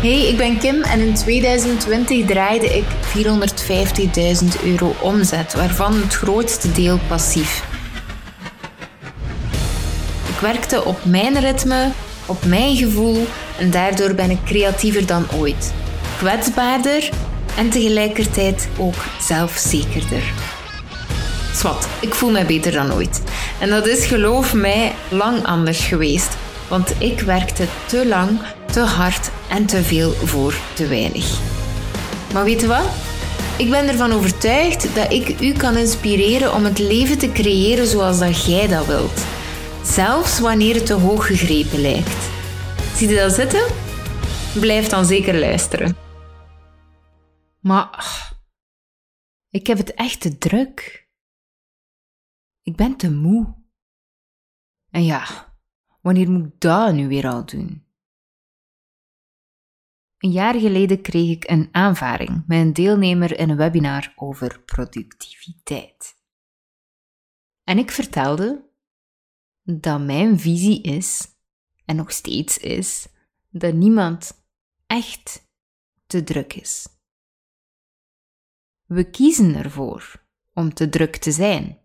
Hey, ik ben Kim en in 2020 draaide ik 450.000 euro omzet, waarvan het grootste deel passief. Ik werkte op mijn ritme, op mijn gevoel en daardoor ben ik creatiever dan ooit. Kwetsbaarder en tegelijkertijd ook zelfzekerder. Swat, ik voel me beter dan ooit. En dat is, geloof mij, lang anders geweest. Want ik werkte te lang, te hard en te veel voor te weinig. Maar weet je wat? Ik ben ervan overtuigd dat ik u kan inspireren om het leven te creëren zoals dat jij dat wilt. Zelfs wanneer het te hoog gegrepen lijkt. Zie je dat zitten? Blijf dan zeker luisteren. Maar ik heb het echt te druk. Ik ben te moe. En ja, wanneer moet ik dat nu weer al doen? Een jaar geleden kreeg ik een aanvaring met een deelnemer in een webinar over productiviteit. En ik vertelde dat mijn visie is, en nog steeds is, dat niemand echt te druk is. We kiezen ervoor om te druk te zijn.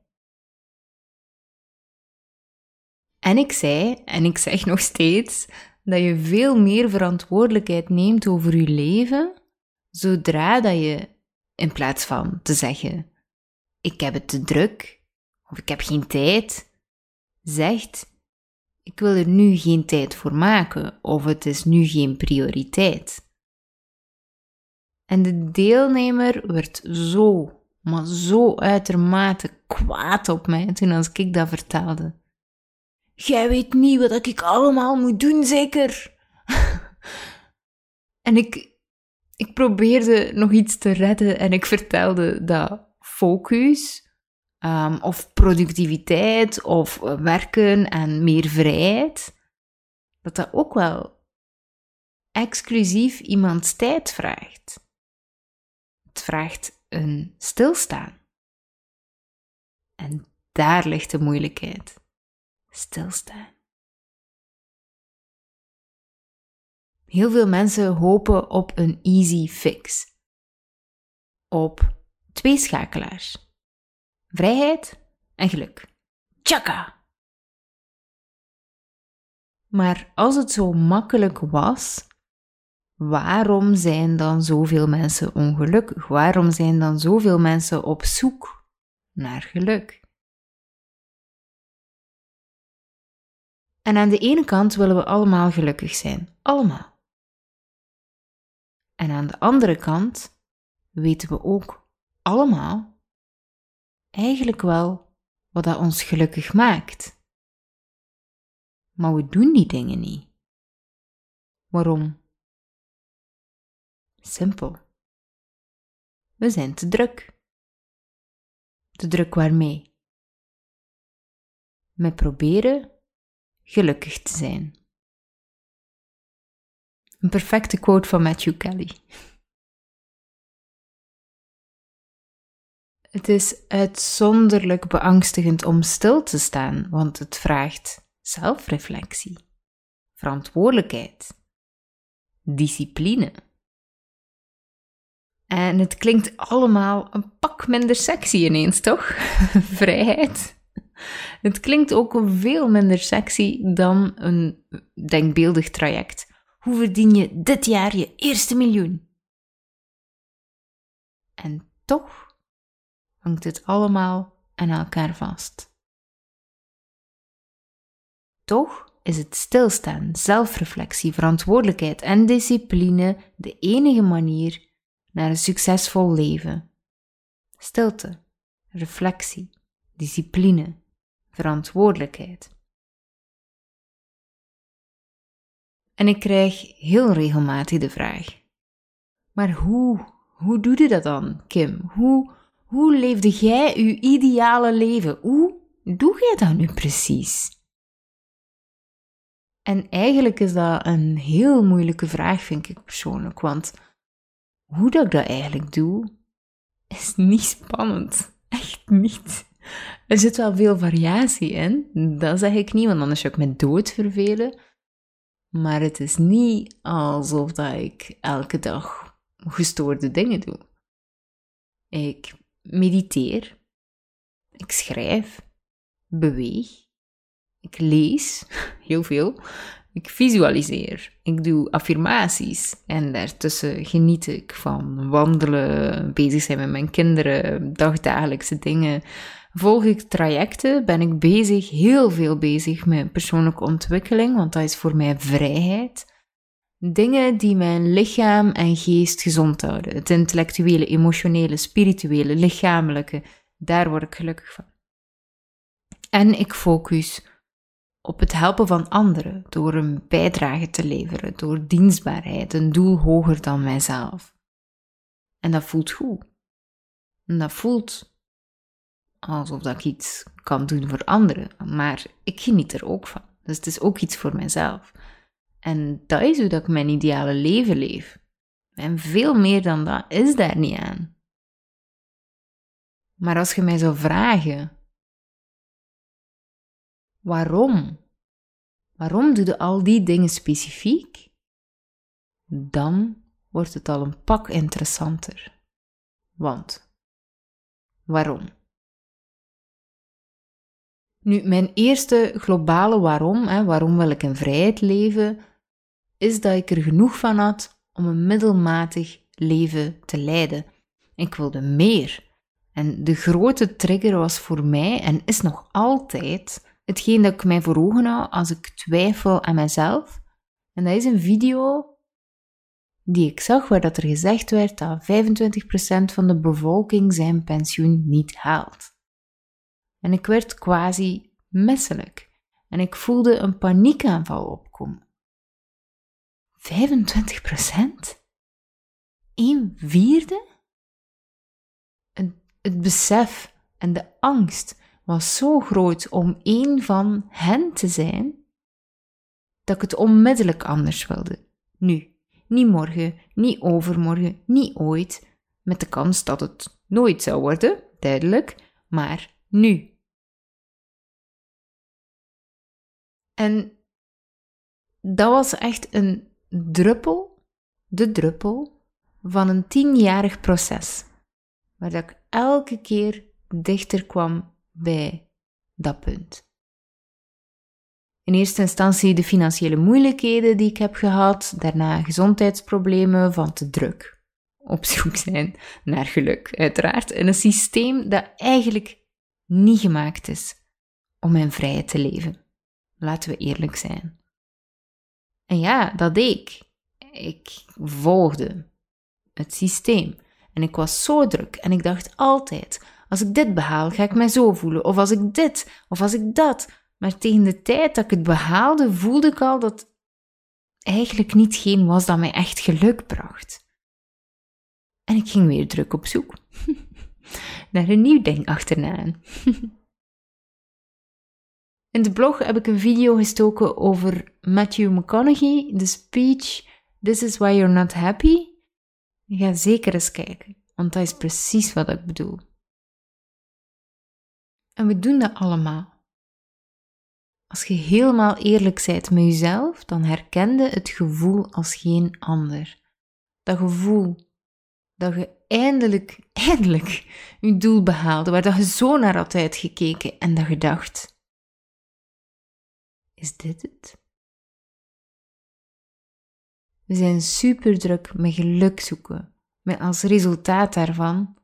En ik zei, en ik zeg nog steeds, dat je veel meer verantwoordelijkheid neemt over je leven zodra dat je, in plaats van te zeggen: Ik heb het te druk of ik heb geen tijd, zegt: Ik wil er nu geen tijd voor maken of het is nu geen prioriteit. En de deelnemer werd zo, maar zo uitermate kwaad op mij toen als ik dat vertelde. Jij weet niet wat ik allemaal moet doen, zeker? en ik, ik probeerde nog iets te redden en ik vertelde dat focus um, of productiviteit of werken en meer vrijheid, dat dat ook wel exclusief iemands tijd vraagt. Het vraagt een stilstaan. En daar ligt de moeilijkheid stilstaan. Heel veel mensen hopen op een easy fix. Op twee schakelaars. Vrijheid en geluk. Tjaka! Maar als het zo makkelijk was, waarom zijn dan zoveel mensen ongelukkig? Waarom zijn dan zoveel mensen op zoek naar geluk? En aan de ene kant willen we allemaal gelukkig zijn. Allemaal. En aan de andere kant weten we ook allemaal eigenlijk wel wat dat ons gelukkig maakt. Maar we doen die dingen niet. Waarom? Simpel. We zijn te druk. Te druk waarmee? Met proberen gelukkig te zijn. Een perfecte quote van Matthew Kelly. Het is uitzonderlijk beangstigend om stil te staan, want het vraagt zelfreflectie, verantwoordelijkheid, discipline. En het klinkt allemaal een pak minder sexy ineens, toch? Vrijheid, het klinkt ook veel minder sexy dan een denkbeeldig traject. Hoe verdien je dit jaar je eerste miljoen? En toch hangt het allemaal aan elkaar vast. Toch is het stilstaan, zelfreflectie, verantwoordelijkheid en discipline de enige manier naar een succesvol leven. Stilte, reflectie, discipline, verantwoordelijkheid. En ik krijg heel regelmatig de vraag: Maar hoe, hoe doe je dat dan, Kim? Hoe, hoe leefde jij uw ideale leven? Hoe doe jij dat nu precies? En eigenlijk is dat een heel moeilijke vraag, vind ik persoonlijk, want hoe dat ik dat eigenlijk doe, is niet spannend. Echt niet. Er zit wel veel variatie in, dat zeg ik niet, want anders zou ik me dood vervelen. Maar het is niet alsof dat ik elke dag gestoorde dingen doe. Ik mediteer, ik schrijf, beweeg, ik lees heel veel, ik visualiseer, ik doe affirmaties en daartussen geniet ik van wandelen, bezig zijn met mijn kinderen, dagdagelijkse dingen. Volg ik trajecten, ben ik bezig, heel veel bezig met persoonlijke ontwikkeling, want dat is voor mij vrijheid. Dingen die mijn lichaam en geest gezond houden. Het intellectuele, emotionele, spirituele, lichamelijke, daar word ik gelukkig van. En ik focus op het helpen van anderen door een bijdrage te leveren, door dienstbaarheid, een doel hoger dan mijzelf. En dat voelt goed. En dat voelt alsof dat ik iets kan doen voor anderen, maar ik geniet er ook van. Dus het is ook iets voor mijzelf. En dat is hoe dat ik mijn ideale leven leef. En veel meer dan dat is daar niet aan. Maar als je mij zou vragen, waarom? Waarom doe je al die dingen specifiek? Dan wordt het al een pak interessanter. Want, waarom? Nu, mijn eerste globale waarom, hè, waarom wil ik in vrijheid leven, is dat ik er genoeg van had om een middelmatig leven te leiden. Ik wilde meer. En de grote trigger was voor mij en is nog altijd hetgeen dat ik mij voor ogen hou als ik twijfel aan mezelf. En dat is een video die ik zag waar dat er gezegd werd dat 25% van de bevolking zijn pensioen niet haalt. En ik werd quasi misselijk en ik voelde een paniekaanval opkomen. 25 procent? Een vierde? Het, het besef en de angst was zo groot om één van hen te zijn, dat ik het onmiddellijk anders wilde. Nu, niet morgen, niet overmorgen, niet ooit, met de kans dat het nooit zou worden, duidelijk, maar nu. En dat was echt een druppel, de druppel, van een tienjarig proces. Waar ik elke keer dichter kwam bij dat punt. In eerste instantie de financiële moeilijkheden die ik heb gehad, daarna gezondheidsproblemen van te druk. Op zoek zijn naar geluk, uiteraard, in een systeem dat eigenlijk niet gemaakt is om mijn vrijheid te leven. Laten we eerlijk zijn. En ja, dat deed ik. Ik volgde het systeem. En ik was zo druk en ik dacht altijd: als ik dit behaal, ga ik mij zo voelen. Of als ik dit, of als ik dat. Maar tegen de tijd dat ik het behaalde, voelde ik al dat eigenlijk niet geen was dat mij echt geluk bracht. En ik ging weer druk op zoek naar een nieuw ding achterna. In de blog heb ik een video gestoken over Matthew McConaughey, de speech This is why you're not happy. Ga zeker eens kijken, want dat is precies wat ik bedoel. En we doen dat allemaal. Als je helemaal eerlijk bent met jezelf, dan herkende het gevoel als geen ander. Dat gevoel dat je eindelijk, eindelijk je doel behaalde, waar dat je zo naar had uitgekeken en dat je dacht, is dit het? We zijn super druk met geluk zoeken, met als resultaat daarvan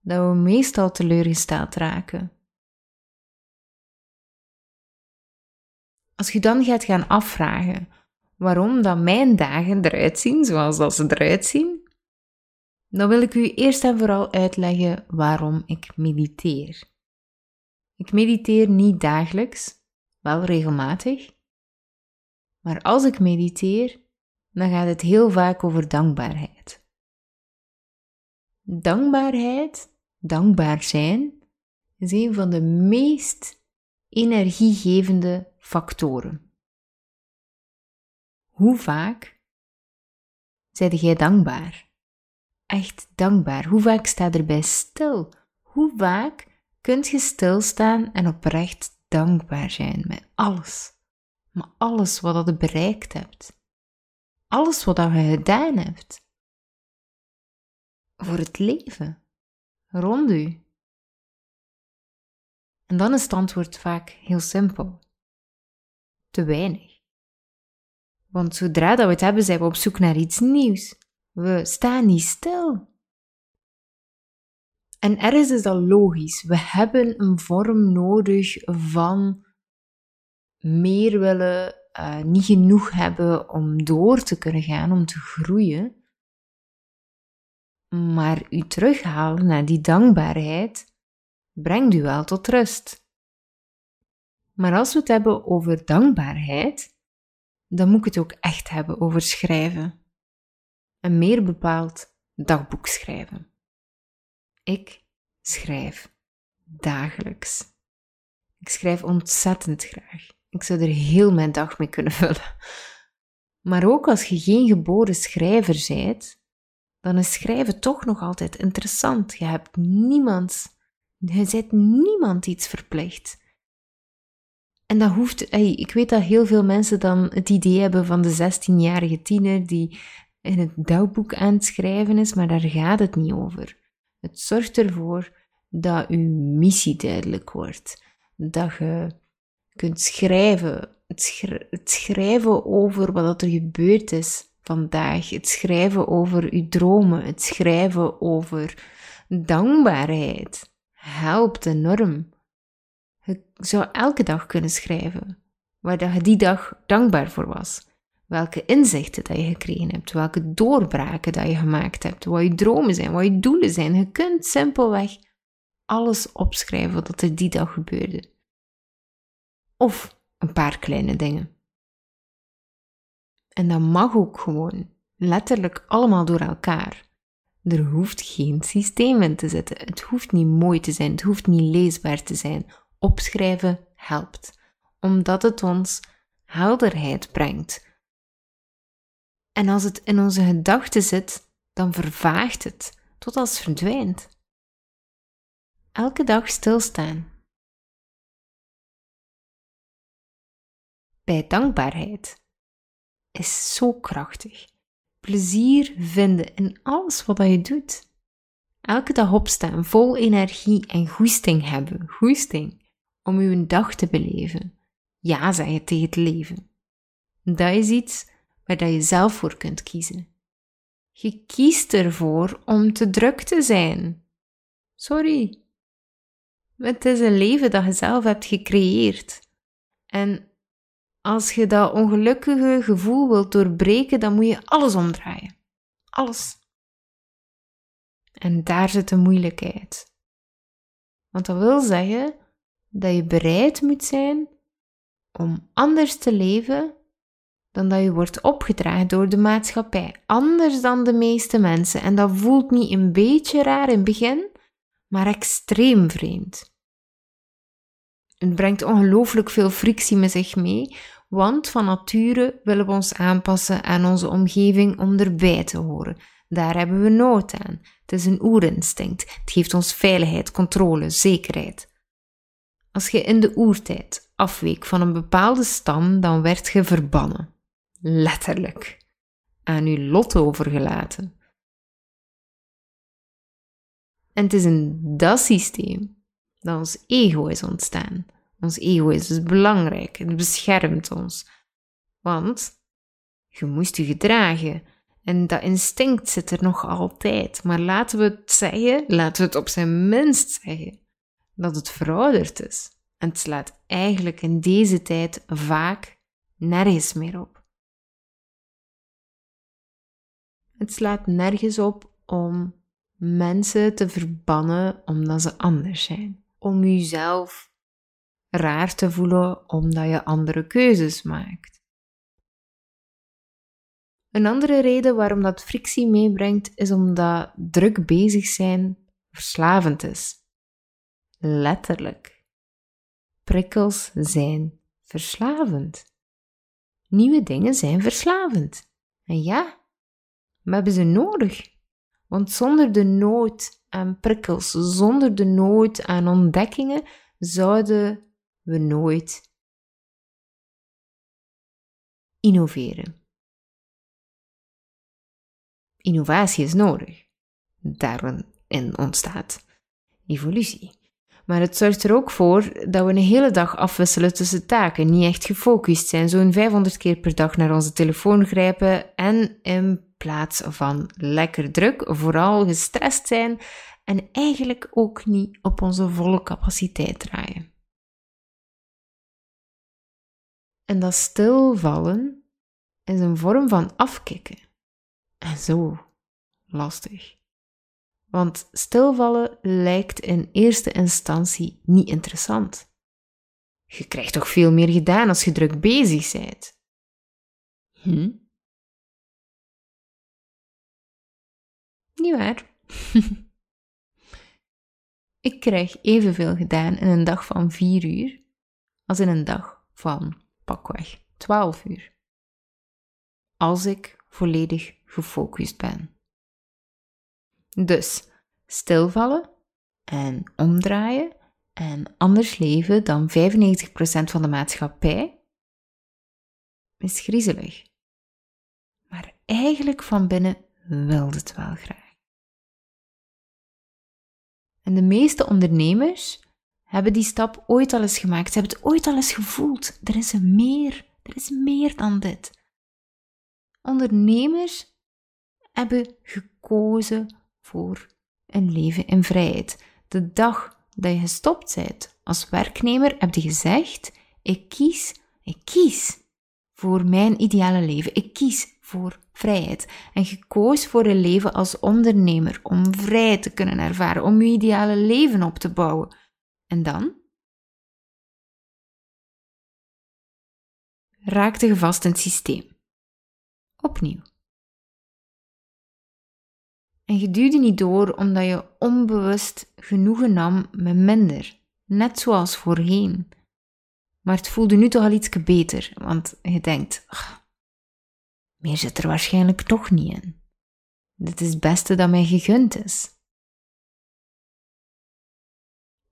dat we meestal teleurgesteld raken. Als je dan gaat gaan afvragen waarom dat mijn dagen eruit zien zoals dat ze eruit zien, dan wil ik u eerst en vooral uitleggen waarom ik mediteer. Ik mediteer niet dagelijks, wel regelmatig. Maar als ik mediteer, dan gaat het heel vaak over dankbaarheid. Dankbaarheid, dankbaar zijn, is een van de meest energiegevende factoren. Hoe vaak zijde jij dankbaar? Echt dankbaar. Hoe vaak sta erbij stil? Hoe vaak kunt je stilstaan en oprecht dankbaar zijn met alles. maar alles wat je bereikt hebt. Alles wat je gedaan hebt. Voor het leven. Rond u. En dan is het antwoord vaak heel simpel. Te weinig. Want zodra dat we het hebben, zijn we op zoek naar iets nieuws. We staan niet stil. En ergens is dat logisch. We hebben een vorm nodig van meer willen, uh, niet genoeg hebben om door te kunnen gaan, om te groeien. Maar u terughalen naar die dankbaarheid brengt u wel tot rust. Maar als we het hebben over dankbaarheid, dan moet ik het ook echt hebben over schrijven. En meer bepaald dagboek schrijven. Ik schrijf dagelijks. Ik schrijf ontzettend graag. Ik zou er heel mijn dag mee kunnen vullen. Maar ook als je geen geboren schrijver bent, dan is schrijven toch nog altijd interessant. Je hebt niemand, je zet niemand iets verplicht. En dat hoeft, ik weet dat heel veel mensen dan het idee hebben van de 16-jarige tiener die in het dagboek aan het schrijven is, maar daar gaat het niet over. Het zorgt ervoor dat uw missie duidelijk wordt. Dat je kunt schrijven. Het, schrijven over wat er gebeurd is vandaag. Het schrijven over uw dromen. Het schrijven over dankbaarheid. Helpt enorm. Je zou elke dag kunnen schrijven waar je die dag dankbaar voor was. Welke inzichten dat je gekregen hebt, welke doorbraken dat je gemaakt hebt, wat je dromen zijn, wat je doelen zijn. Je kunt simpelweg alles opschrijven wat er die dag gebeurde. Of een paar kleine dingen. En dat mag ook gewoon, letterlijk allemaal door elkaar. Er hoeft geen systeem in te zitten. Het hoeft niet mooi te zijn, het hoeft niet leesbaar te zijn. Opschrijven helpt, omdat het ons helderheid brengt. En als het in onze gedachten zit, dan vervaagt het tot als verdwijnt. Elke dag stilstaan. Bij dankbaarheid is zo krachtig. Plezier vinden in alles wat je doet. Elke dag opstaan, vol energie en goesting hebben, goesting, om uw dag te beleven. Ja zeggen tegen het leven. Dat is iets waar dat je zelf voor kunt kiezen. Je kiest ervoor om te druk te zijn. Sorry, het is een leven dat je zelf hebt gecreëerd. En als je dat ongelukkige gevoel wilt doorbreken, dan moet je alles omdraaien. Alles. En daar zit de moeilijkheid. Want dat wil zeggen dat je bereid moet zijn om anders te leven dan dat je wordt opgedragen door de maatschappij. Anders dan de meeste mensen. En dat voelt niet een beetje raar in het begin, maar extreem vreemd. Het brengt ongelooflijk veel frictie met zich mee, want van nature willen we ons aanpassen aan onze omgeving om erbij te horen. Daar hebben we nood aan. Het is een oerinstinct. Het geeft ons veiligheid, controle, zekerheid. Als je in de oertijd afweek van een bepaalde stam, dan werd je verbannen. Letterlijk. Aan uw lot overgelaten. En het is in dat systeem dat ons ego is ontstaan. Ons ego is dus belangrijk, het beschermt ons. Want je moest je gedragen en dat instinct zit er nog altijd. Maar laten we het zeggen, laten we het op zijn minst zeggen, dat het verouderd is. En het slaat eigenlijk in deze tijd vaak nergens meer op. Het slaat nergens op om mensen te verbannen omdat ze anders zijn om jezelf raar te voelen omdat je andere keuzes maakt. Een andere reden waarom dat frictie meebrengt is omdat druk bezig zijn verslavend is. Letterlijk. Prikkels zijn verslavend. Nieuwe dingen zijn verslavend. En ja, we hebben ze nodig. Want zonder de nood aan prikkels, zonder de nood aan ontdekkingen, zouden we nooit innoveren. Innovatie is nodig. Daarin ontstaat evolutie. Maar het zorgt er ook voor dat we een hele dag afwisselen tussen taken, niet echt gefocust zijn, zo'n 500 keer per dag naar onze telefoon grijpen en in plaats van lekker druk, vooral gestrest zijn en eigenlijk ook niet op onze volle capaciteit draaien. En dat stilvallen is een vorm van afkicken. En zo lastig. Want stilvallen lijkt in eerste instantie niet interessant. Je krijgt toch veel meer gedaan als je druk bezig bent. Hm? Waar? Ik krijg evenveel gedaan in een dag van 4 uur als in een dag van pakweg 12 uur. Als ik volledig gefocust ben. Dus stilvallen en omdraaien en anders leven dan 95% van de maatschappij is griezelig. Maar eigenlijk van binnen wil het wel graag. En de meeste ondernemers hebben die stap ooit al eens gemaakt. Ze hebben het ooit al eens gevoeld. Er is meer. Er is meer dan dit. Ondernemers hebben gekozen voor een leven in vrijheid. De dag dat je gestopt bent als werknemer, heb je gezegd: ik kies, ik kies voor mijn ideale leven. Ik kies voor vrijheid. En je koos voor een leven als ondernemer om vrijheid te kunnen ervaren, om je ideale leven op te bouwen. En dan? Raakte je vast in het systeem. Opnieuw. En je duwde niet door omdat je onbewust genoegen nam met minder, net zoals voorheen. Maar het voelde nu toch al iets beter, want je denkt, meer zit er waarschijnlijk toch niet in. Dit is het beste dat mij gegund is.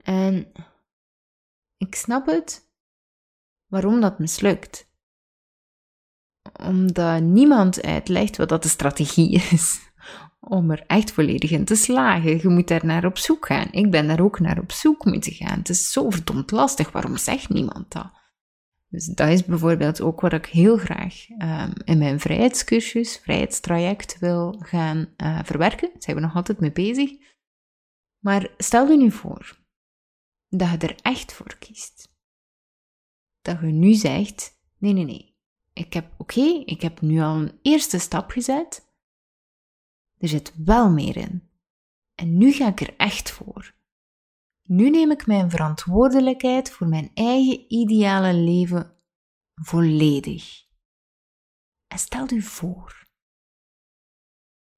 En ik snap het waarom dat mislukt. Omdat niemand uitlegt wat dat de strategie is om er echt volledig in te slagen. Je moet daar naar op zoek gaan. Ik ben daar ook naar op zoek moeten gaan. Het is zo verdomd lastig. Waarom zegt niemand dat? Dus dat is bijvoorbeeld ook wat ik heel graag um, in mijn vrijheidscursus, vrijheidstraject wil gaan uh, verwerken. Daar zijn we nog altijd mee bezig. Maar stel je nu voor dat je er echt voor kiest. Dat je nu zegt: nee, nee, nee. Ik heb, oké, ik heb nu al een eerste stap gezet. Er zit wel meer in. En nu ga ik er echt voor. Nu neem ik mijn verantwoordelijkheid voor mijn eigen ideale leven volledig. En stel u voor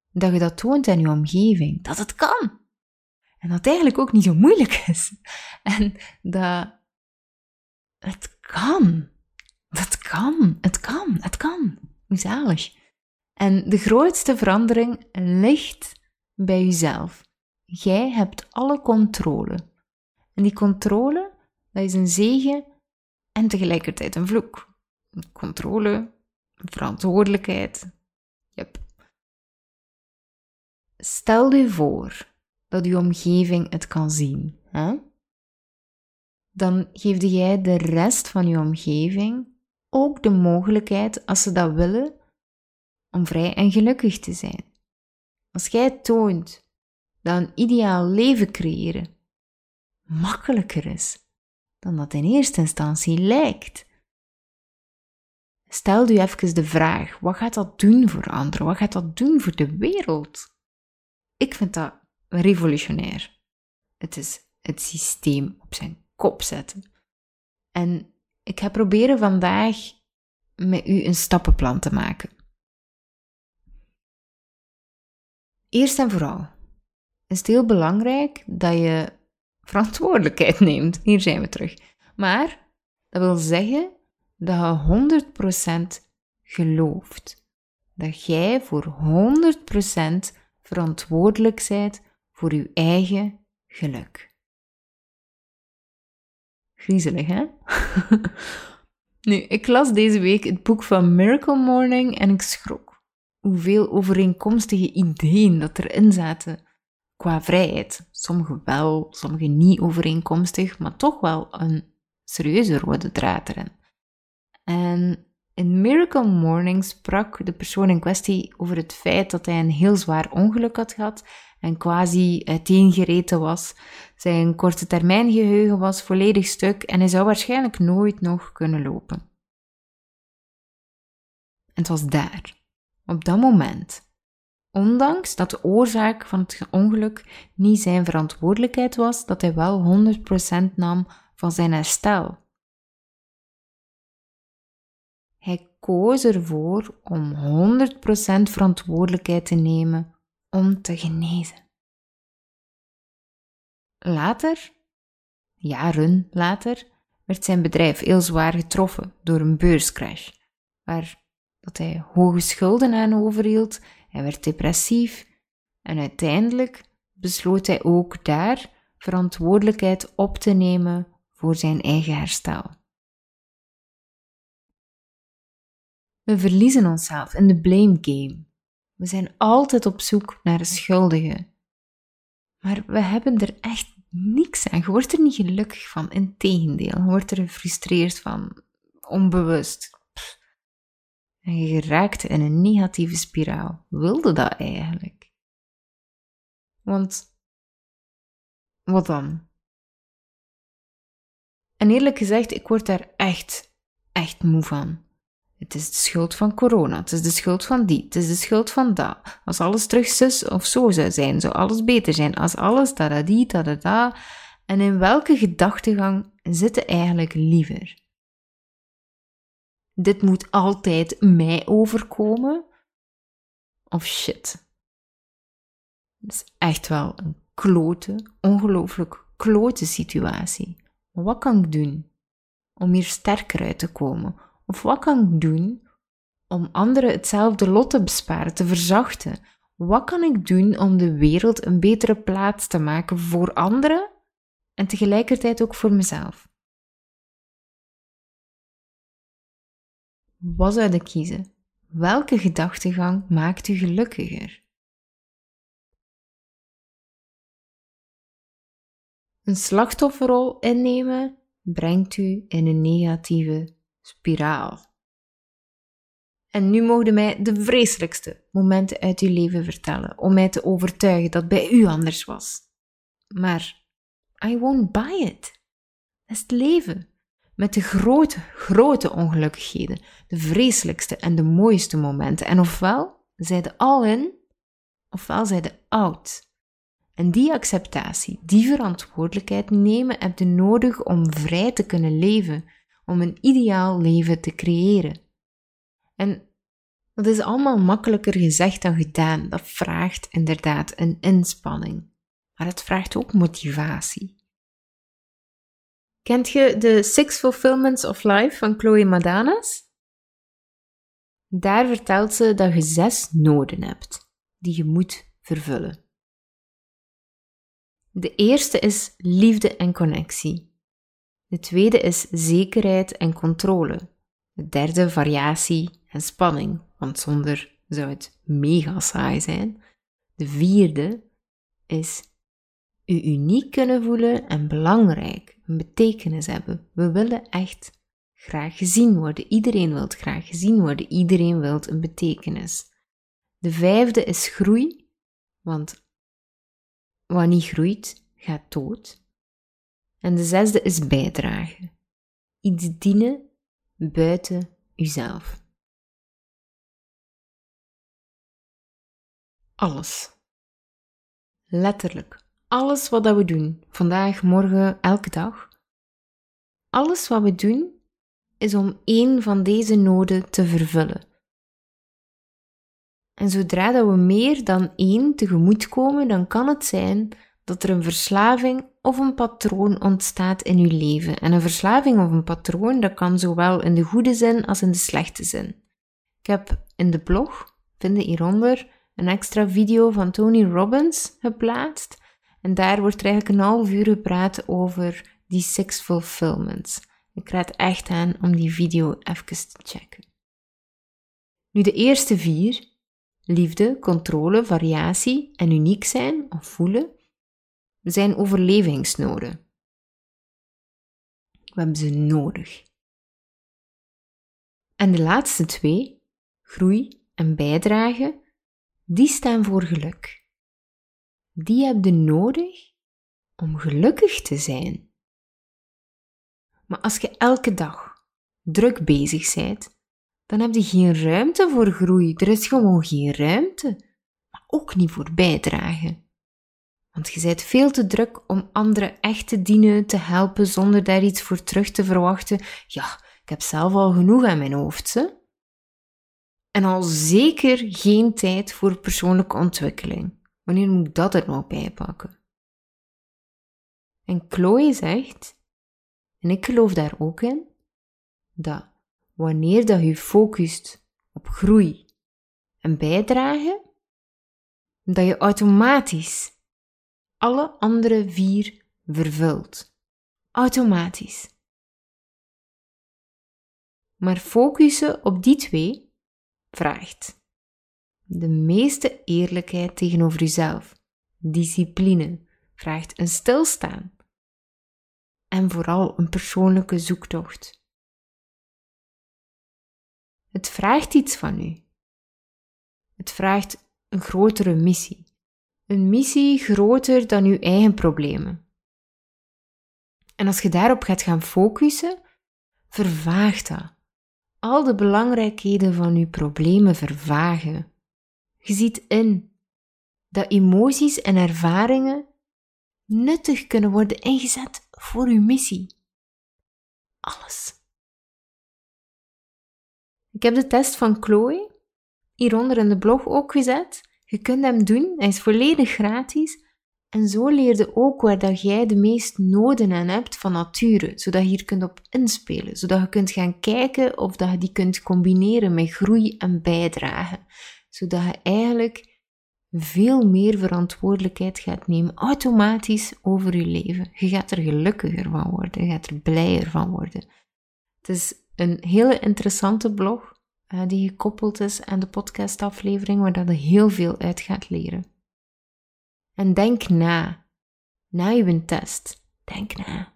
dat je dat toont aan je omgeving, dat het kan. En dat het eigenlijk ook niet zo moeilijk is. En dat het kan. Dat kan. Het kan. Het kan. Hoe zalig. En de grootste verandering ligt bij jezelf. Jij hebt alle controle. En die controle, dat is een zegen en tegelijkertijd een vloek. Controle, verantwoordelijkheid. Stel je voor dat je omgeving het kan zien. Hè? Dan geef jij de rest van je omgeving ook de mogelijkheid, als ze dat willen, om vrij en gelukkig te zijn. Als jij toont dat een ideaal leven creëren makkelijker is dan dat in eerste instantie lijkt. Stel u even de vraag: wat gaat dat doen voor anderen? Wat gaat dat doen voor de wereld? Ik vind dat revolutionair. Het is het systeem op zijn kop zetten. En ik ga proberen vandaag met u een stappenplan te maken. Eerst en vooral is het heel belangrijk dat je verantwoordelijkheid neemt. Hier zijn we terug. Maar dat wil zeggen dat je 100% gelooft. Dat jij voor 100% verantwoordelijk bent voor je eigen geluk. Griezelig, hè? Nu, ik las deze week het boek van Miracle Morning en ik schrok. Hoeveel overeenkomstige ideeën dat erin zaten qua vrijheid. Sommige wel, sommige niet overeenkomstig, maar toch wel een serieuze rode draad erin. En in Miracle Morning sprak de persoon in kwestie over het feit dat hij een heel zwaar ongeluk had gehad en quasi uiteengereten was. Zijn korte termijn geheugen was volledig stuk en hij zou waarschijnlijk nooit nog kunnen lopen. En het was daar, op dat moment, ondanks dat de oorzaak van het ongeluk niet zijn verantwoordelijkheid was, dat hij wel 100% nam van zijn herstel. Hij koos ervoor om 100% verantwoordelijkheid te nemen om te genezen. Later, jaren later, werd zijn bedrijf heel zwaar getroffen door een beurscrash, waar dat hij hoge schulden aan overhield, hij werd depressief en uiteindelijk besloot hij ook daar verantwoordelijkheid op te nemen voor zijn eigen herstel. We verliezen onszelf in de blame game. We zijn altijd op zoek naar een schuldige. Maar we hebben er echt niks aan. Je wordt er niet gelukkig van. Integendeel, je wordt er gefrustreerd van. Onbewust. En je geraakt in een negatieve spiraal. Wilde dat eigenlijk? Want, wat dan? En eerlijk gezegd, ik word daar echt, echt moe van. Het is de schuld van corona, het is de schuld van die, het is de schuld van dat. Als alles terug zus of zo zou zijn, zou alles beter zijn. Als alles da da die, da da. En in welke gedachtegang zitten eigenlijk liever? Dit moet altijd mij overkomen? Of shit? Het is echt wel een klote, ongelooflijk klote situatie. wat kan ik doen om hier sterker uit te komen? Of wat kan ik doen om anderen hetzelfde lot te besparen, te verzachten? Wat kan ik doen om de wereld een betere plaats te maken voor anderen en tegelijkertijd ook voor mezelf? Wat zou ik kiezen? Welke gedachtegang maakt u gelukkiger? Een slachtofferrol innemen brengt u in een negatieve spiraal. En nu mogen mij de vreselijkste momenten uit uw leven vertellen om mij te overtuigen dat bij u anders was. Maar I won't buy it. Dat is het leven. Met de grote, grote ongelukkigheden, de vreselijkste en de mooiste momenten. En ofwel zij de al in, ofwel zij de oud. En die acceptatie, die verantwoordelijkheid nemen heb je nodig om vrij te kunnen leven, om een ideaal leven te creëren. En dat is allemaal makkelijker gezegd dan gedaan. Dat vraagt inderdaad een inspanning. Maar het vraagt ook motivatie. Kent je de Six Fulfillments of Life van Chloe Madanas? Daar vertelt ze dat je zes noden hebt die je moet vervullen. De eerste is liefde en connectie. De tweede is zekerheid en controle. De derde variatie en spanning, want zonder zou het mega saai zijn. De vierde is u uniek kunnen voelen en belangrijk, een betekenis hebben. We willen echt graag gezien worden. Iedereen wil graag gezien worden. Iedereen wil een betekenis. De vijfde is groei, want wat niet groeit, gaat dood. En de zesde is bijdragen. Iets dienen buiten uzelf. Alles. Letterlijk. Alles wat we doen, vandaag, morgen, elke dag. Alles wat we doen, is om één van deze noden te vervullen. En zodra dat we meer dan één tegemoetkomen, dan kan het zijn dat er een verslaving of een patroon ontstaat in uw leven. En een verslaving of een patroon, dat kan zowel in de goede zin als in de slechte zin. Ik heb in de blog, vind je hieronder, een extra video van Tony Robbins geplaatst. En daar wordt er eigenlijk een half uur gepraat over die six fulfillments. Ik raad echt aan om die video even te checken. Nu de eerste vier, liefde, controle, variatie en uniek zijn of voelen, zijn overlevingsnoden. We hebben ze nodig. En de laatste twee, groei en bijdrage, die staan voor geluk. Die heb je nodig om gelukkig te zijn. Maar als je elke dag druk bezig bent, dan heb je geen ruimte voor groei. Er is gewoon geen ruimte, maar ook niet voor bijdragen. Want je bent veel te druk om anderen echt te dienen, te helpen zonder daar iets voor terug te verwachten. Ja, ik heb zelf al genoeg aan mijn hoofd. En al zeker geen tijd voor persoonlijke ontwikkeling. Wanneer moet ik dat er nog bij pakken? En Chloe zegt, en ik geloof daar ook in, dat wanneer dat je focust op groei en bijdragen, dat je automatisch alle andere vier vervult. Automatisch. Maar focussen op die twee vraagt de meeste eerlijkheid tegenover jezelf, discipline, vraagt een stilstaan en vooral een persoonlijke zoektocht. Het vraagt iets van u. Het vraagt een grotere missie. Een missie groter dan uw eigen problemen. En als je daarop gaat gaan focussen, vervaagt dat. Al de belangrijkheden van uw problemen vervagen. Je ziet in dat emoties en ervaringen nuttig kunnen worden ingezet voor uw missie. Alles. Ik heb de test van Chloe hieronder in de blog ook gezet. Je kunt hem doen, hij is volledig gratis. En zo leer je ook waar dat jij de meest noden aan hebt van nature, zodat je hier kunt op inspelen, zodat je kunt gaan kijken of dat je die kunt combineren met groei en bijdragen, zodat je eigenlijk veel meer verantwoordelijkheid gaat nemen, automatisch over je leven. Je gaat er gelukkiger van worden, je gaat er blijer van worden. Het is een hele interessante blog uh, die gekoppeld is aan de podcastaflevering, waar dat je heel veel uit gaat leren. En denk na, na je test, denk na.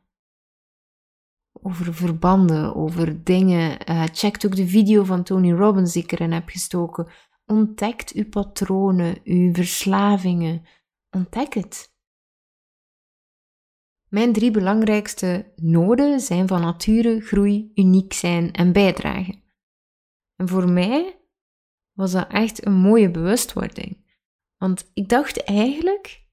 Over verbanden, over dingen. Uh, check ook de video van Tony Robbins die ik erin heb gestoken. Ontdekt uw patronen, uw verslavingen. Ontdek het. Mijn drie belangrijkste noden zijn van nature groei, uniek zijn en bijdragen. En voor mij was dat echt een mooie bewustwording. Want ik dacht eigenlijk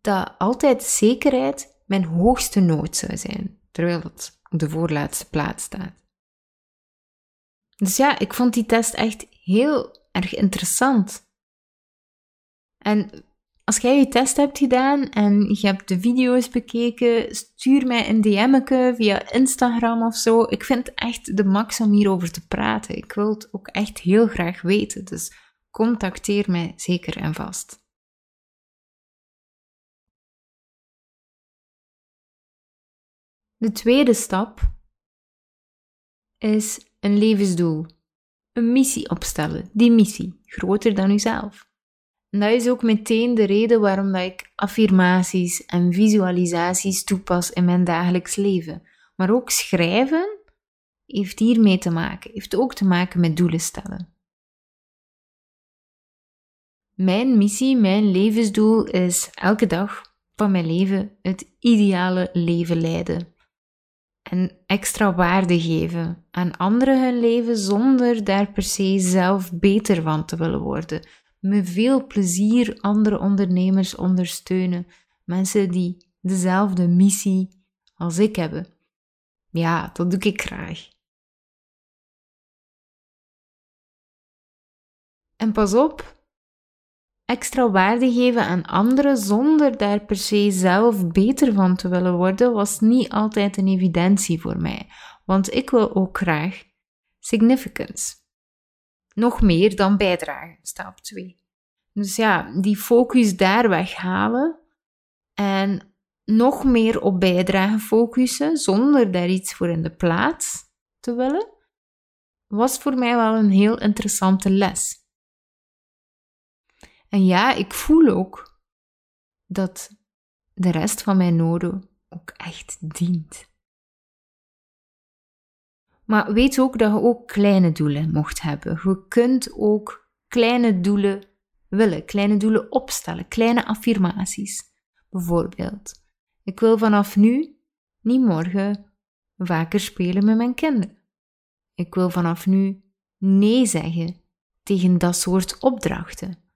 dat altijd zekerheid mijn hoogste nood zou zijn, terwijl het op de voorlaatste plaats staat. Dus ja, ik vond die test echt heel erg interessant. En als jij je test hebt gedaan en je hebt de video's bekeken, stuur mij een DM'ke via Instagram of zo. Ik vind echt de max om hierover te praten. Ik wil het ook echt heel graag weten, dus contacteer mij zeker en vast. De tweede stap is een levensdoel. Een missie opstellen. Die missie, groter dan uzelf. En dat is ook meteen de reden waarom dat ik affirmaties en visualisaties toepas in mijn dagelijks leven. Maar ook schrijven heeft hiermee te maken, heeft ook te maken met doelen stellen. Mijn missie, mijn levensdoel is elke dag van mijn leven het ideale leven leiden. En extra waarde geven aan anderen hun leven zonder daar per se zelf beter van te willen worden met veel plezier andere ondernemers ondersteunen. Mensen die dezelfde missie als ik hebben. Ja, dat doe ik graag. En pas op, extra waarde geven aan anderen zonder daar per se zelf beter van te willen worden, was niet altijd een evidentie voor mij. Want ik wil ook graag significance nog meer dan bijdragen, stap 2. Dus ja, die focus daar weghalen en nog meer op bijdragen focussen zonder daar iets voor in de plaats te willen, was voor mij wel een heel interessante les. En ja, ik voel ook dat de rest van mijn noden ook echt dient. Maar weet ook dat je ook kleine doelen mocht hebben. Je kunt ook kleine doelen willen, kleine doelen opstellen, kleine affirmaties. Bijvoorbeeld, ik wil vanaf nu niet morgen vaker spelen met mijn kinderen. Ik wil vanaf nu nee zeggen tegen dat soort opdrachten.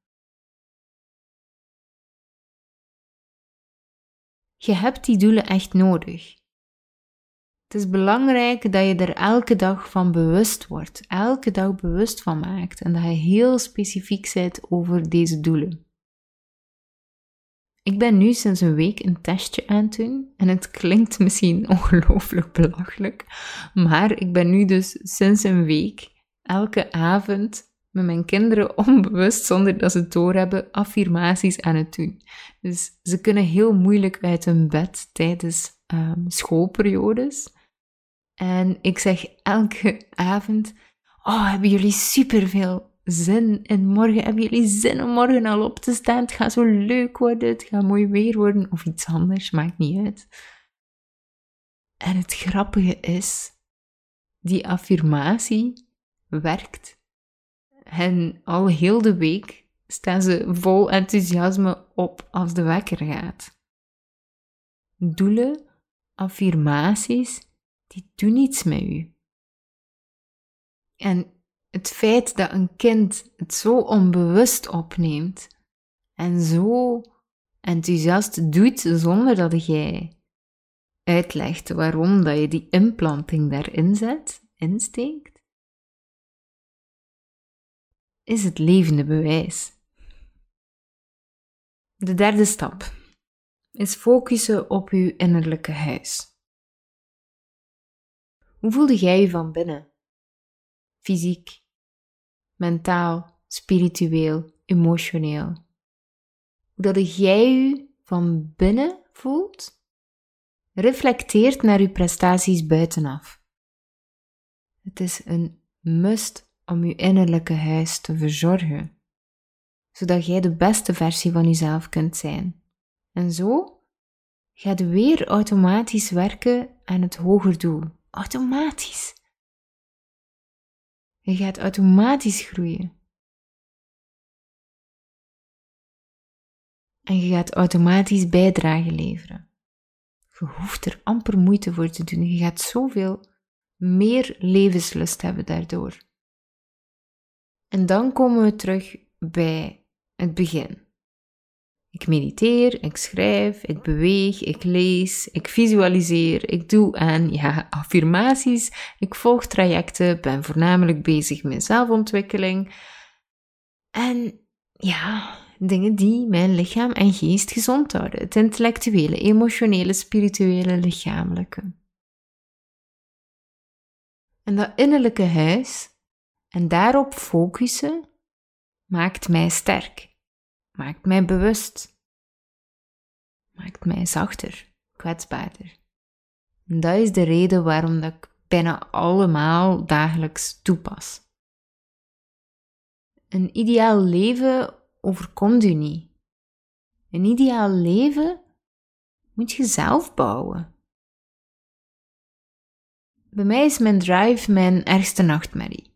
Je hebt die doelen echt nodig. Het is belangrijk dat je er elke dag van bewust wordt, elke dag bewust van maakt en dat je heel specifiek bent over deze doelen. Ik ben nu sinds een week een testje aan het doen en het klinkt misschien ongelooflijk belachelijk, maar ik ben nu dus sinds een week elke avond met mijn kinderen onbewust, zonder dat ze het doorhebben, affirmaties aan het doen. Dus ze kunnen heel moeilijk uit hun bed tijdens um, schoolperiodes. En ik zeg elke avond: Oh, hebben jullie superveel zin in morgen? Hebben jullie zin om morgen al op te staan? Het gaat zo leuk worden, het gaat mooi weer worden, of iets anders, maakt niet uit. En het grappige is, die affirmatie werkt. En al heel de week staan ze vol enthousiasme op als de wekker gaat. Doelen, affirmaties, die doen iets met u. En het feit dat een kind het zo onbewust opneemt en zo enthousiast doet zonder dat jij uitlegt waarom dat je die implanting daarin zet, insteekt, is het levende bewijs. De derde stap is focussen op uw innerlijke huis. Hoe voelde jij je van binnen? Fysiek, mentaal, spiritueel, emotioneel. Hoe dat jij je van binnen voelt, reflecteert naar je prestaties buitenaf. Het is een must om je innerlijke huis te verzorgen, zodat jij de beste versie van jezelf kunt zijn. En zo gaat weer automatisch werken aan het hoger doel, automatisch. Je gaat automatisch groeien. En je gaat automatisch bijdrage leveren. Je hoeft er amper moeite voor te doen. Je gaat zoveel meer levenslust hebben daardoor. En dan komen we terug bij het begin. Ik mediteer, ik schrijf, ik beweeg, ik lees, ik visualiseer, ik doe aan ja, affirmaties, ik volg trajecten, ben voornamelijk bezig met zelfontwikkeling. En ja, dingen die mijn lichaam en geest gezond houden. Het intellectuele, emotionele, spirituele, lichamelijke. En dat innerlijke huis en daarop focussen maakt mij sterk maakt mij bewust, maakt mij zachter, kwetsbaarder. En dat is de reden waarom dat ik bijna allemaal dagelijks toepas. Een ideaal leven overkomt u niet. Een ideaal leven moet je zelf bouwen. Bij mij is mijn drive mijn ergste nachtmerrie.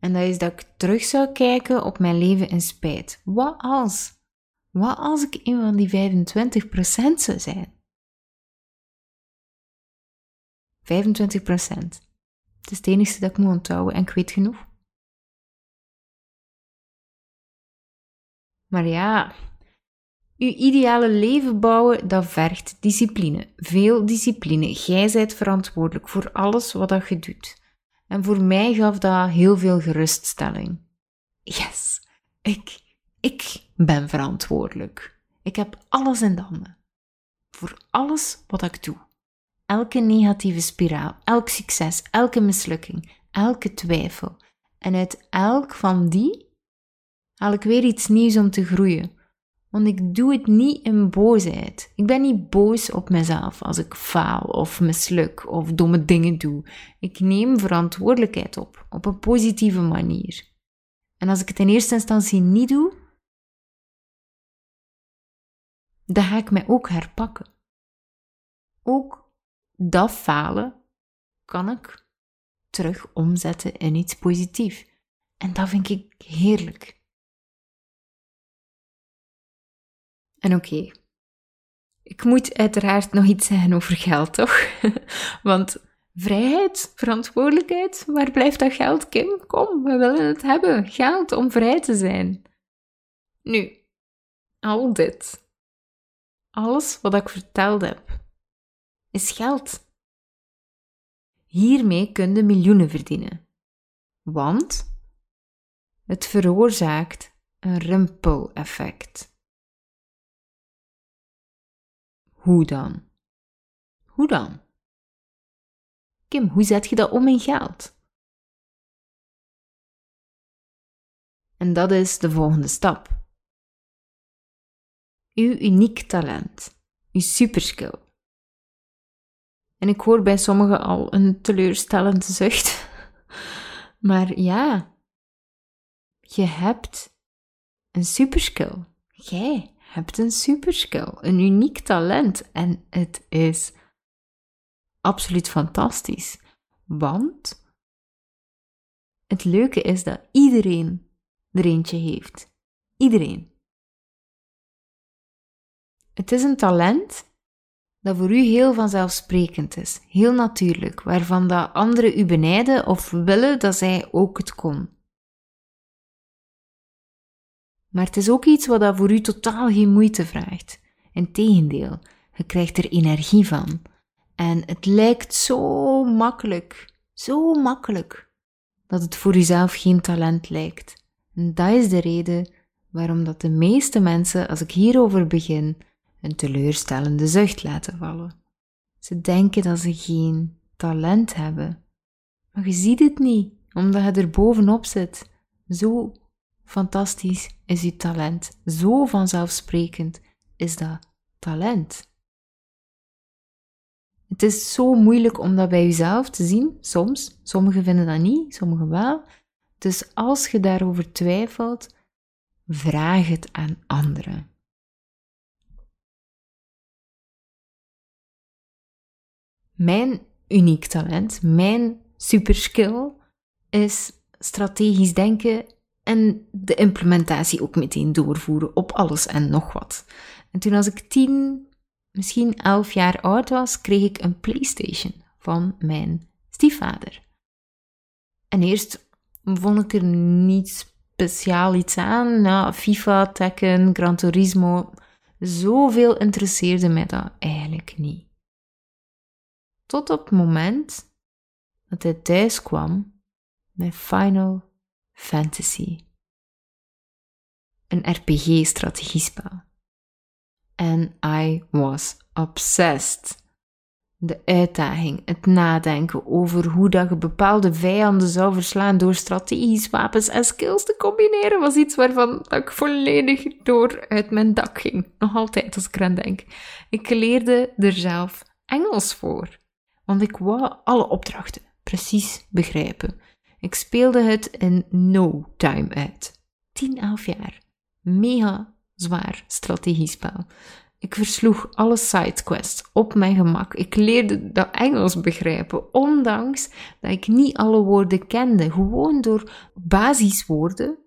En dat is dat ik terug zou kijken op mijn leven in spijt. Wat als? Wat als ik een van die 25% zou zijn? 25%. Het is het enige dat ik moet onthouden en ik weet genoeg. Maar ja, uw ideale leven bouwen, dat vergt discipline. Veel discipline. Jij bent verantwoordelijk voor alles wat je doet. En voor mij gaf dat heel veel geruststelling. Yes, ik, ik ben verantwoordelijk. Ik heb alles in de handen. Voor alles wat ik doe. Elke negatieve spiraal, elk succes, elke mislukking, elke twijfel. En uit elk van die haal ik weer iets nieuws om te groeien, Want ik doe het niet in boosheid. Ik ben niet boos op mezelf als ik faal of misluk of domme dingen doe. Ik neem verantwoordelijkheid op, op een positieve manier. En als ik het in eerste instantie niet doe, dan ga ik mij ook herpakken. Ook dat falen kan ik terug omzetten in iets positiefs. En dat vind ik heerlijk. En oké, ik moet uiteraard nog iets zeggen over geld, toch? Want vrijheid, verantwoordelijkheid, waar blijft dat geld, Kim? Kom, we willen het hebben. Geld om vrij te zijn. Nu, al dit, alles wat ik verteld heb, is geld. Hiermee kun je miljoenen verdienen. Want het veroorzaakt een rimpel-effect. Hoe dan? Hoe dan? Kim, hoe zet je dat om in geld? En dat is de volgende stap. Uw uniek talent, uw superskill. En ik hoor bij sommigen al een teleurstellende zucht. Maar ja, je hebt een superskill. Jij hebt een superskill, een uniek talent en het is absoluut fantastisch. Want het leuke is dat iedereen er eentje heeft. Iedereen. Het is een talent dat voor u heel vanzelfsprekend is, heel natuurlijk, waarvan dat anderen u benijden of willen dat zij ook het kon. Maar het is ook iets wat voor u totaal geen moeite vraagt. Integendeel, je krijgt er energie van. En het lijkt zo makkelijk, zo makkelijk, dat het voor uzelf geen talent lijkt. En dat is de reden waarom dat de meeste mensen, als ik hierover begin, een teleurstellende zucht laten vallen. Ze denken dat ze geen talent hebben. Maar je ziet het niet, omdat je er bovenop zit. Zo fantastisch is je talent. Zo vanzelfsprekend is dat talent. Het is zo moeilijk om dat bij jezelf te zien, soms. Sommigen vinden dat niet, sommigen wel. Dus als je daarover twijfelt, vraag het aan anderen. Mijn uniek talent, mijn superskill is strategisch denken en de implementatie ook meteen doorvoeren op alles en nog wat. En toen als ik tien, misschien elf jaar oud was, kreeg ik een PlayStation van mijn stiefvader. En eerst vond ik er niet speciaal iets aan. Nou, FIFA, Tekken, Gran Turismo. Zoveel interesseerde mij dat eigenlijk niet. Tot op het moment dat hij thuis kwam met Final Fantasy. Een RPG-strategiespel. En I was obsessed. De uitdaging, het nadenken over hoe dat je bepaalde vijanden zou verslaan door strategisch wapens en skills te combineren, was iets waarvan ik volledig door uit mijn dak ging. Nog altijd als ik eraan denk. Ik leerde er zelf Engels voor, want ik wou alle opdrachten precies begrijpen. Ik speelde het in no time uit. 10, 11 jaar. Mega zwaar strategiespel. Ik versloeg alle sidequests op mijn gemak. Ik leerde dat Engels begrijpen, ondanks dat ik niet alle woorden kende. Gewoon door basiswoorden,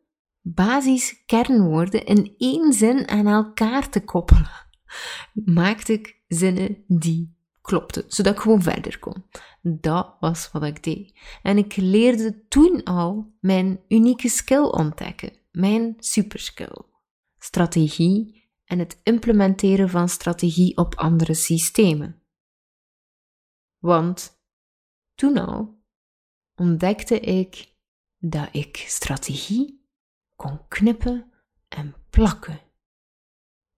basis kernwoorden in één zin aan elkaar te koppelen, maakte ik zinnen die klopten, zodat ik gewoon verder kon. Dat was wat ik deed. En ik leerde toen al mijn unieke skill ontdekken, mijn superskill. Strategie en het implementeren van strategie op andere systemen. Want toen al ontdekte ik dat ik strategie kon knippen en plakken.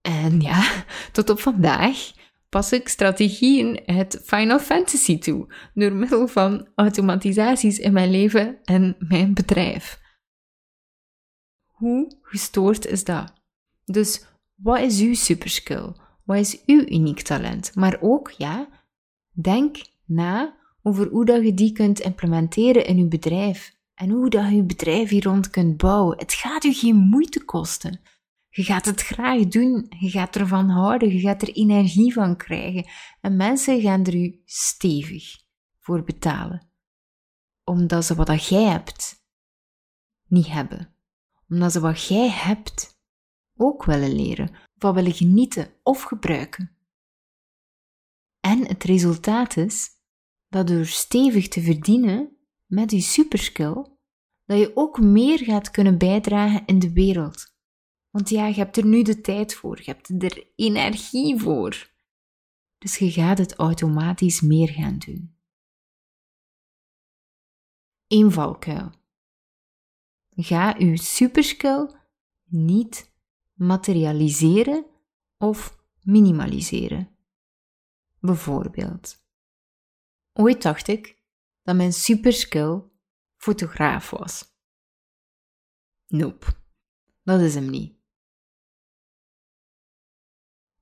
En ja, tot op vandaag pas ik strategieën het Final Fantasy toe door middel van automatisaties in mijn leven en mijn bedrijf. Hoe gestoord is dat? Dus Wat is uw superskill? Wat is uw uniek talent? Maar ook, ja, denk na over hoe dat je die kunt implementeren in uw bedrijf. En hoe dat je je bedrijf hier rond kunt bouwen. Het gaat u geen moeite kosten. Je gaat het graag doen, je gaat ervan houden, je gaat er energie van krijgen. En mensen gaan er u stevig voor betalen. Omdat ze wat jij hebt niet hebben. Omdat ze wat jij hebt ook willen leren, wat willen genieten of gebruiken. En het resultaat is dat door stevig te verdienen met die superskill, dat je ook meer gaat kunnen bijdragen in de wereld. Want ja, je hebt er nu de tijd voor, je hebt er energie voor. Dus je gaat het automatisch meer gaan doen. Eén valkuil. Ga uw superskill niet materialiseren of minimaliseren. Bijvoorbeeld. Ooit dacht ik dat mijn superskill fotograaf was. Nope, dat is hem niet.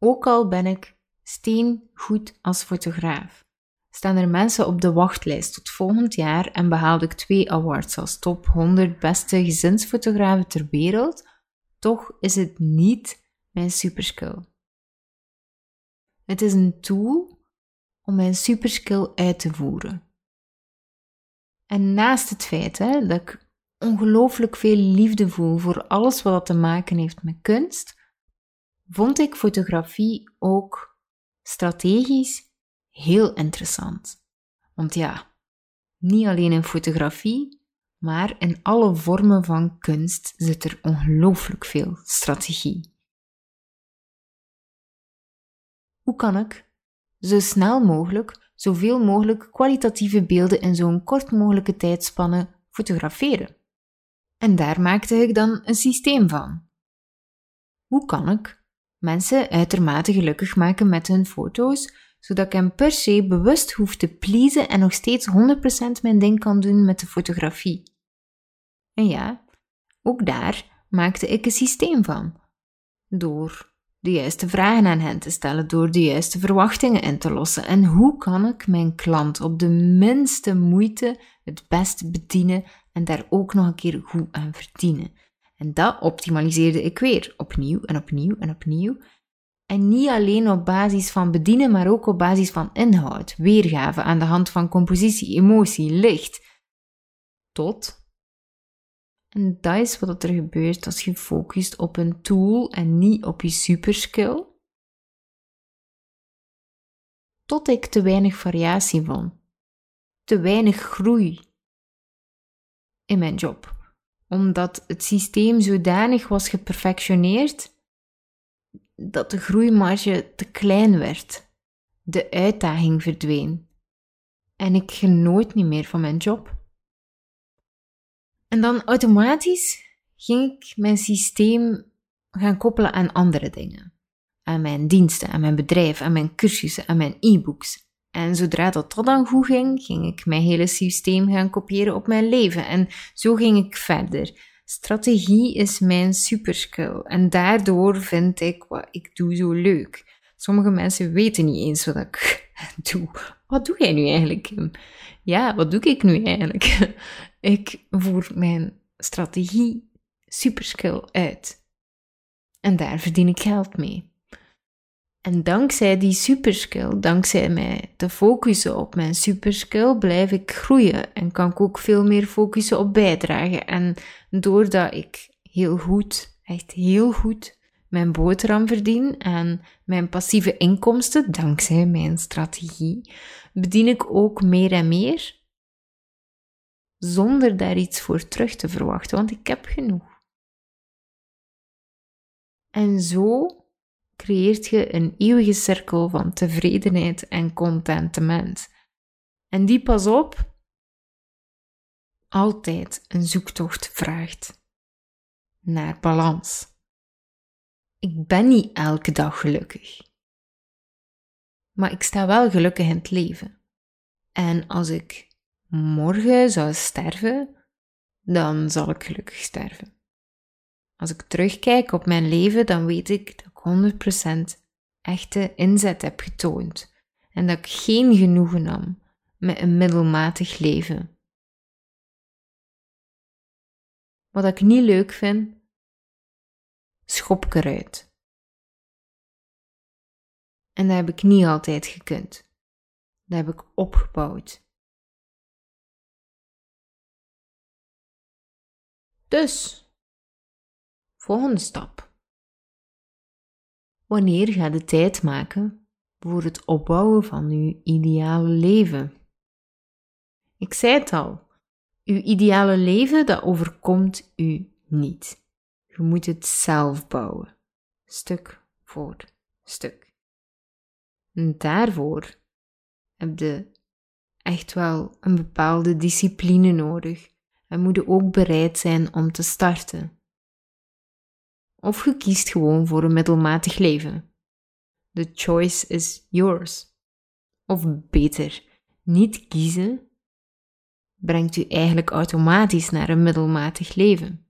Ook al ben ik steengoed als fotograaf, staan er mensen op de wachtlijst tot volgend jaar en behaalde ik twee awards als top 100 beste gezinsfotografen ter wereld, toch is het niet mijn superskill. Het is een tool om mijn superskill uit te voeren. En naast het feit hè, dat ik ongelooflijk veel liefde voel voor alles wat te maken heeft met kunst, vond ik fotografie ook strategisch heel interessant. Want ja, niet alleen in fotografie, maar in alle vormen van kunst zit er ongelooflijk veel strategie. Hoe kan ik zo snel mogelijk zoveel mogelijk kwalitatieve beelden in zo'n kort mogelijke tijdspanne fotograferen? En daar maakte ik dan een systeem van. Hoe kan ik mensen uitermate gelukkig maken met hun foto's, zodat ik hem per se bewust hoef te pleasen en nog steeds 100% mijn ding kan doen met de fotografie? En ja, ook daar maakte ik een systeem van. Door de juiste vragen aan hen te stellen, door de juiste verwachtingen in te lossen. En hoe kan ik mijn klant op de minste moeite het best bedienen en daar ook nog een keer goed aan verdienen? En dat optimaliseerde ik weer, opnieuw en opnieuw en opnieuw. En niet alleen op basis van bedienen, maar ook op basis van inhoud, weergave aan de hand van compositie, emotie, licht. Tot en dat is wat er gebeurt als je focust op een tool en niet op je superskill. Tot ik te weinig variatie vond. Te weinig groei in mijn job. Omdat het systeem zodanig was geperfectioneerd dat de groeimarge te klein werd. De uitdaging verdween. En ik genoot niet meer van mijn job. En dan automatisch ging ik mijn systeem gaan koppelen aan andere dingen. Aan mijn diensten, aan mijn bedrijf, aan mijn cursussen, aan mijn e-books. En zodra dat, dat dan goed ging, ging ik mijn hele systeem gaan kopiëren op mijn leven. En zo ging ik verder. Strategie is mijn superskill. En daardoor vind ik wat ik doe zo leuk. Sommige mensen weten niet eens wat ik doe. Wat doe jij nu eigenlijk, Ja, wat doe ik nu eigenlijk? Ik voer mijn strategie superskill uit. En daar verdien ik geld mee. En dankzij die superskill, dankzij mij te focussen op mijn superskill, blijf ik groeien en kan ik ook veel meer focussen op bijdragen. En doordat ik heel goed, echt heel goed, mijn boterham verdien en mijn passieve inkomsten, dankzij mijn strategie, bedien ik ook meer en meer zonder daar iets voor terug te verwachten, want ik heb genoeg. En zo creëert je een eeuwige cirkel van tevredenheid en contentement. En die pas op, altijd een zoektocht vraagt naar balans. Ik ben niet elke dag gelukkig. Maar ik sta wel gelukkig in het leven. En als ik morgen zou sterven, dan zal ik gelukkig sterven. Als ik terugkijk op mijn leven, dan weet ik dat 100% echte inzet heb getoond en dat ik geen genoegen nam met een middelmatig leven. Wat ik niet leuk vind, schop ik eruit. En dat heb ik niet altijd gekund. Dat heb ik opgebouwd. Dus, volgende stap. Wanneer ga je tijd maken voor het opbouwen van uw ideale leven? Ik zei het al, uw ideale leven dat overkomt u niet. Je moet het zelf bouwen, stuk voor stuk. En daarvoor heb je echt wel een bepaalde discipline nodig en moet je ook bereid zijn om te starten. Of je kiest gewoon voor een middelmatig leven. The choice is yours. Of beter, niet kiezen brengt u eigenlijk automatisch naar een middelmatig leven.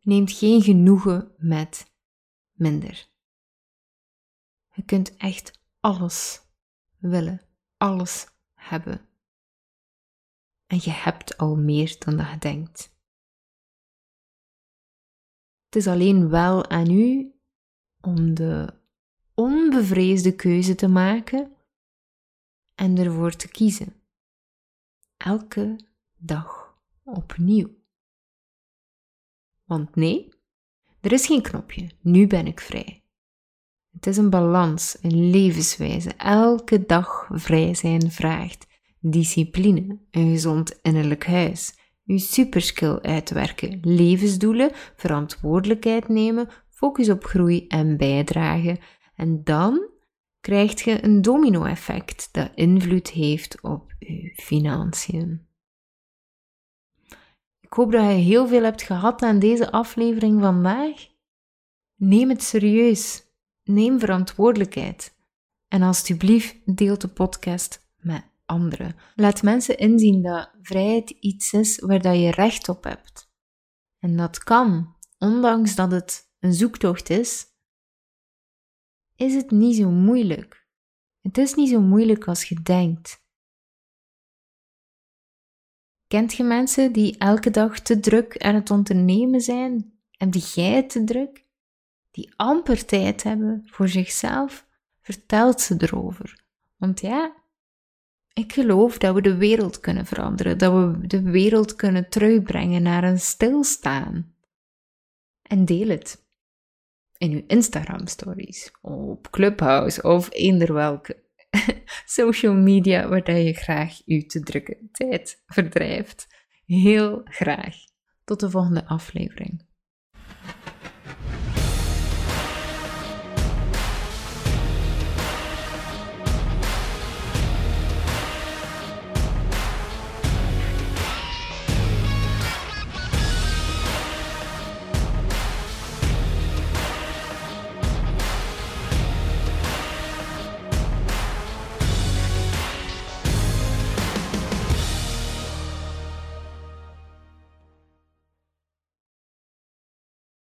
Neemt geen genoegen met minder. Je kunt echt alles willen, alles hebben. En je hebt al meer dan dat je denkt. Het is alleen wel aan u om de onbevreesde keuze te maken en ervoor te kiezen. Elke dag opnieuw. Want nee, er is geen knopje. Nu ben ik vrij. Het is een balans, een levenswijze. Elke dag vrij zijn vraagt discipline, een gezond innerlijk huis, uw superskill uitwerken, levensdoelen, verantwoordelijkheid nemen, focus op groei en bijdragen. En dan krijg je een domino-effect dat invloed heeft op uw financiën. Ik hoop dat je heel veel hebt gehad aan deze aflevering vandaag. Neem het serieus. Neem verantwoordelijkheid. En alstublieft deel de podcast met anderen. Laat mensen inzien dat vrijheid iets is waar dat je recht op hebt. En dat kan, ondanks dat het een zoektocht is, is het niet zo moeilijk. Het is niet zo moeilijk als je denkt. Kent je mensen die elke dag te druk aan het ondernemen zijn? Heb jij het te druk? Die amper tijd hebben voor zichzelf? Vertelt ze erover. Want ja, ik geloof dat we de wereld kunnen veranderen, dat we de wereld kunnen terugbrengen naar een stilstaan. En deel het in uw Instagram stories, op Clubhouse of eender welke social media waar je graag uw te drukke tijd verdrijft. Heel graag. Tot de volgende aflevering.